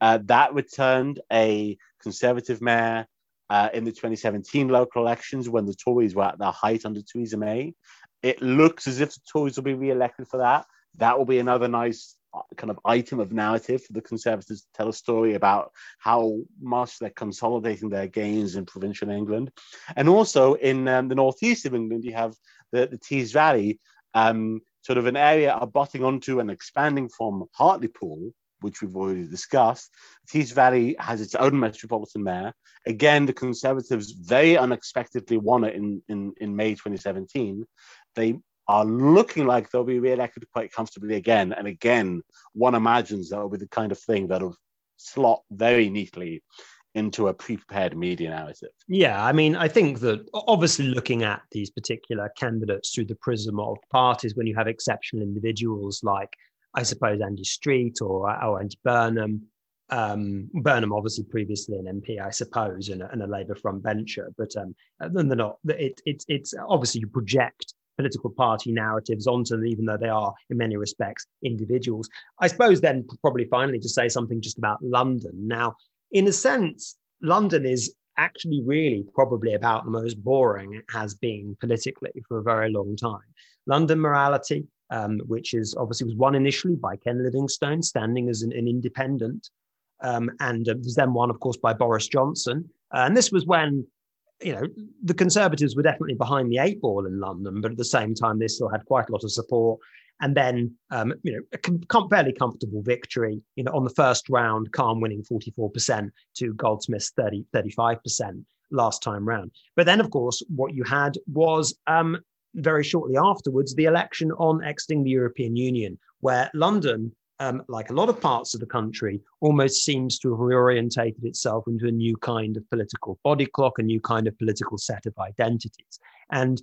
uh, that returned a Conservative mayor uh, in the 2017 local elections when the Tories were at their height under Theresa May. It looks as if the Tories will be re-elected for that. That will be another nice kind of item of narrative for the Conservatives to tell a story about how much they're consolidating their gains in provincial England. And also in um, the northeast of England, you have the, the Tees Valley, um, sort of an area abutting onto and expanding from Hartlepool, which we've already discussed. Tees Valley has its own metropolitan mayor. Again, the Conservatives very unexpectedly won it in, in, in May 2017. They are looking like they'll be re-elected quite comfortably again. And again, one imagines that will be the kind of thing that'll slot very neatly into a pre-prepared media narrative. Yeah, I mean, I think that obviously looking at these particular candidates through the prism of parties, when you have exceptional individuals like I suppose, Andy Street or, or Andy Burnham. Um, Burnham, obviously, previously an MP, I suppose, and a, and a Labour but um, then they're not. It, it, it's obviously you project political party narratives onto them, even though they are, in many respects, individuals. I suppose then, probably finally, to say something just about London. Now, in a sense, London is actually really probably about the most boring it has been politically for a very long time. London mayoralty, um, which is obviously was won initially by Ken Livingstone, standing as an, an independent, um, and uh, was then won, of course, by Boris Johnson. Uh, and this was when, you know, the Conservatives were definitely behind the eight ball in London, but at the same time, they still had quite a lot of support and then um, you know a com- fairly comfortable victory you know on the first round Khan winning 44% to goldsmith's 30 35% last time round but then of course what you had was um, very shortly afterwards the election on exiting the european union where london um, like a lot of parts of the country, almost seems to have reorientated itself into a new kind of political body clock, a new kind of political set of identities. And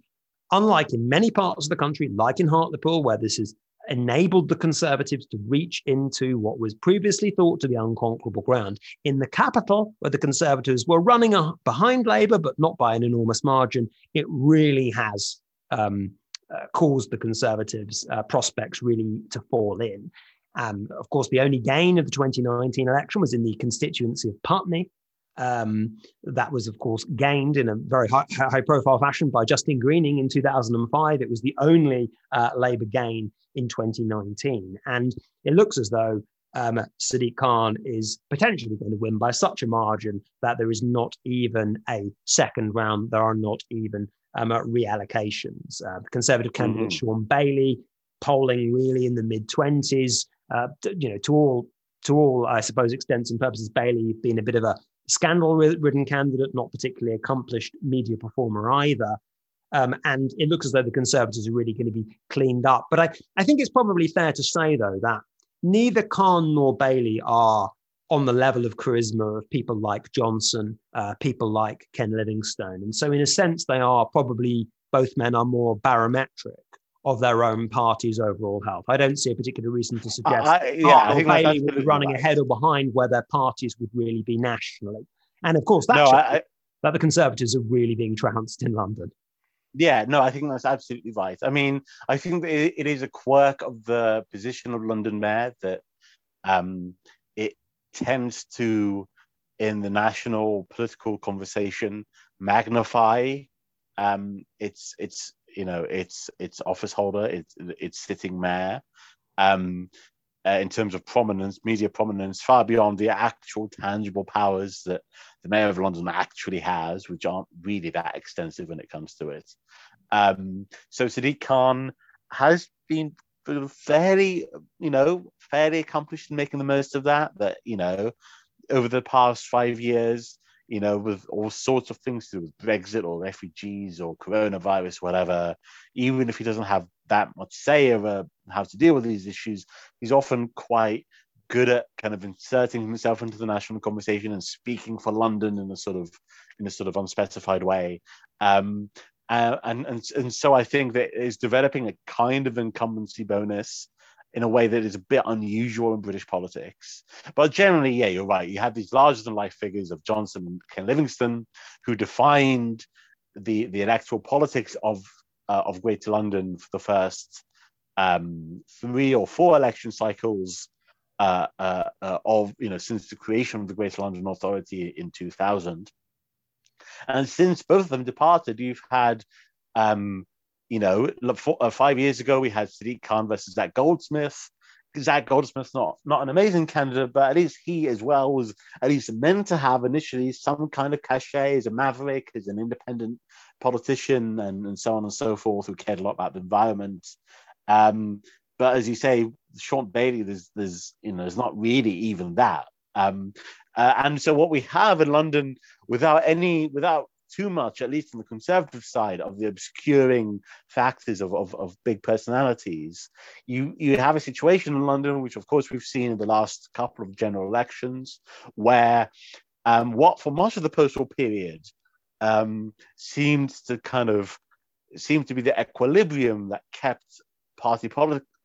unlike in many parts of the country, like in Hartlepool, where this has enabled the Conservatives to reach into what was previously thought to be unconquerable ground. In the capital, where the Conservatives were running behind Labour, but not by an enormous margin, it really has um, uh, caused the Conservatives' uh, prospects really to fall in. Um, of course, the only gain of the 2019 election was in the constituency of Putney, um, that was, of course, gained in a very high, high, profile fashion by Justine Greening in 2005. It was the only uh, Labour gain in 2019. And it looks as though um, Sadiq Khan is potentially going to win by such a margin that there is not even a second round. There are not even um, uh, reallocations. Uh, Conservative candidate mm-hmm. Shaun Bailey polling really in the mid 20s. Uh, you know, to all to all, I suppose, extents and purposes, Bailey being a bit of a scandal ridden candidate, not particularly accomplished media performer either. Um, and it looks as though the Conservatives are really going to be cleaned up. But I, I think it's probably fair to say, though, that neither Khan nor Bailey are on the level of charisma of people like Johnson, uh, people like Ken Livingstone. And so, in a sense, they are probably both men are more barometric of their own party's overall health. I don't see a particular reason to suggest I, yeah, or Bailey would be running right. ahead or behind where their parties would really be nationally. And of course, that no, I, that the Conservatives are really being trounced in London. Yeah, no, I think that's absolutely right. I mean, I think it, it is a quirk of the position of London Mayor that um, it tends to, in the national political conversation, magnify um, its its you know its its office holder, its its sitting mayor, um, uh, in terms of prominence, media prominence, far beyond the actual tangible powers that the mayor of London actually has, which aren't really that extensive when it comes to it. Um, so Sadiq Khan has been fairly, you know, fairly accomplished in making the most of that. That you know, over the past five years, you know, with all sorts of things to do with Brexit or refugees or coronavirus, whatever, even if he doesn't have that much say over how to deal with these issues, he's often quite good at kind of inserting himself into the national conversation and speaking for London in a sort of in a sort of unspecified way. Um, uh, and, and and so I think that is developing a kind of incumbency bonus in a way that is a bit unusual in British politics. But generally, yeah, you're right. You have these larger than life figures of Johnson and Ken Livingstone who defined the, the electoral politics of, uh, of Greater London for the first um, three or four election cycles uh, uh, uh, of, you know, since the creation of the Greater London Authority in 2000. And since both of them departed, you've had um, you know, four, uh, five years ago we had Sadiq Khan versus Zac Goldsmith. Zac Goldsmith's not not an amazing candidate, but at least he as well was at least meant to have initially some kind of cachet as a maverick, as an independent politician, and, and so on and so forth, who cared a lot about the environment. Um, but as you say, Shaun Bailey, there's there's you know there's not really even that. Um, uh, and so what we have in London, without any without too much, at least on the conservative side, of the obscuring factors of, of, of big personalities. You, you have a situation in London, which of course we've seen in the last couple of general elections, where um, what for much of the post-war period um, seemed to kind of seemed to be the equilibrium that kept party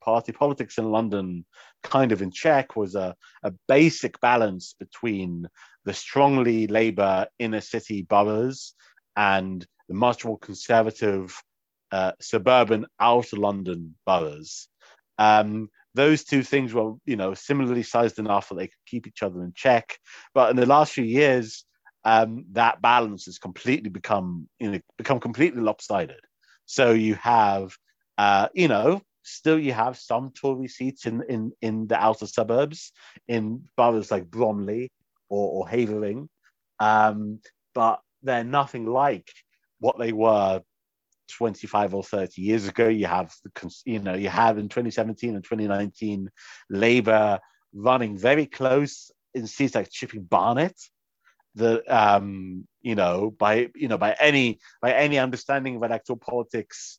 party politics in London kind of in check was a, a basic balance between the strongly Labour inner city boroughs and the much more conservative uh, suburban outer London boroughs. Um, those two things were, you know, similarly sized enough that they could keep each other in check. But in the last few years, um, that balance has completely become, you know, become completely lopsided. So you have, uh, you know, still you have some Tory seats in in in the outer suburbs in boroughs like Bromley or, or Havering, um, but they're nothing like what they were 25 or 30 years ago. You have you know you have in 2017 and 2019 Labour running very close in seats like Chipping Barnet. The um, you know by you know by any by any understanding of electoral politics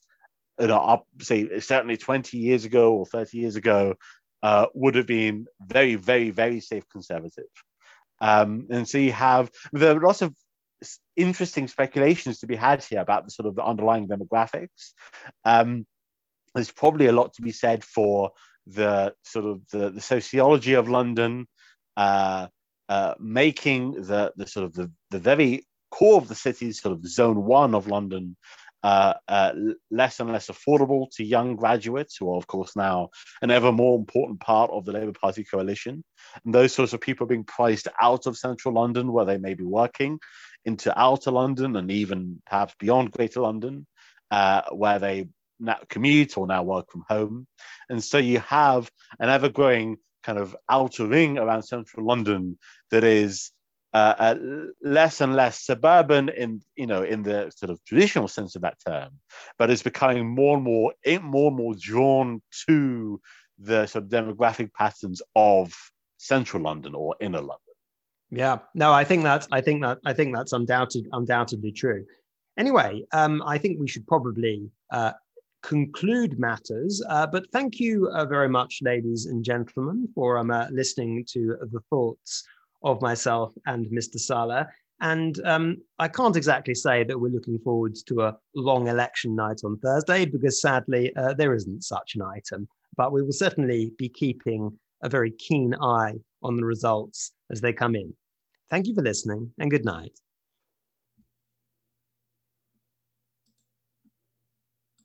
you know, up say certainly 20 years ago or 30 years ago, uh, would have been very, very, very safe conservative. Um, and so you have there are lots of interesting speculations to be had here about the sort of the underlying demographics. Um, there's probably a lot to be said for the sort of the, the sociology of London, uh, uh, making the the sort of the, the very core of the city, sort of zone one of London, uh, uh, less and less affordable to young graduates, who are, of course, now an ever more important part of the Labour Party coalition. And those sorts of people being priced out of central London, where they may be working, into outer London and even perhaps beyond Greater London, uh, where they now commute or now work from home. And so you have an ever growing kind of outer ring around central London that is uh, uh, less and less suburban in you know in the sort of traditional sense of that term, but is becoming more and more more and more drawn to the sort of demographic patterns of central London or inner London. Yeah, no, I think that's I think that I think that's undoubted undoubtedly true. Anyway, um, I think we should probably uh, conclude matters. Uh, but thank you uh, very much, ladies and gentlemen, for um, uh, listening to the thoughts of myself and Mr. Saleh. And um, I can't exactly say that we're looking forward to a long election night on Thursday because sadly uh, there isn't such an item. But we will certainly be keeping a very keen eye on the results as they come in. Thank you for listening and good night.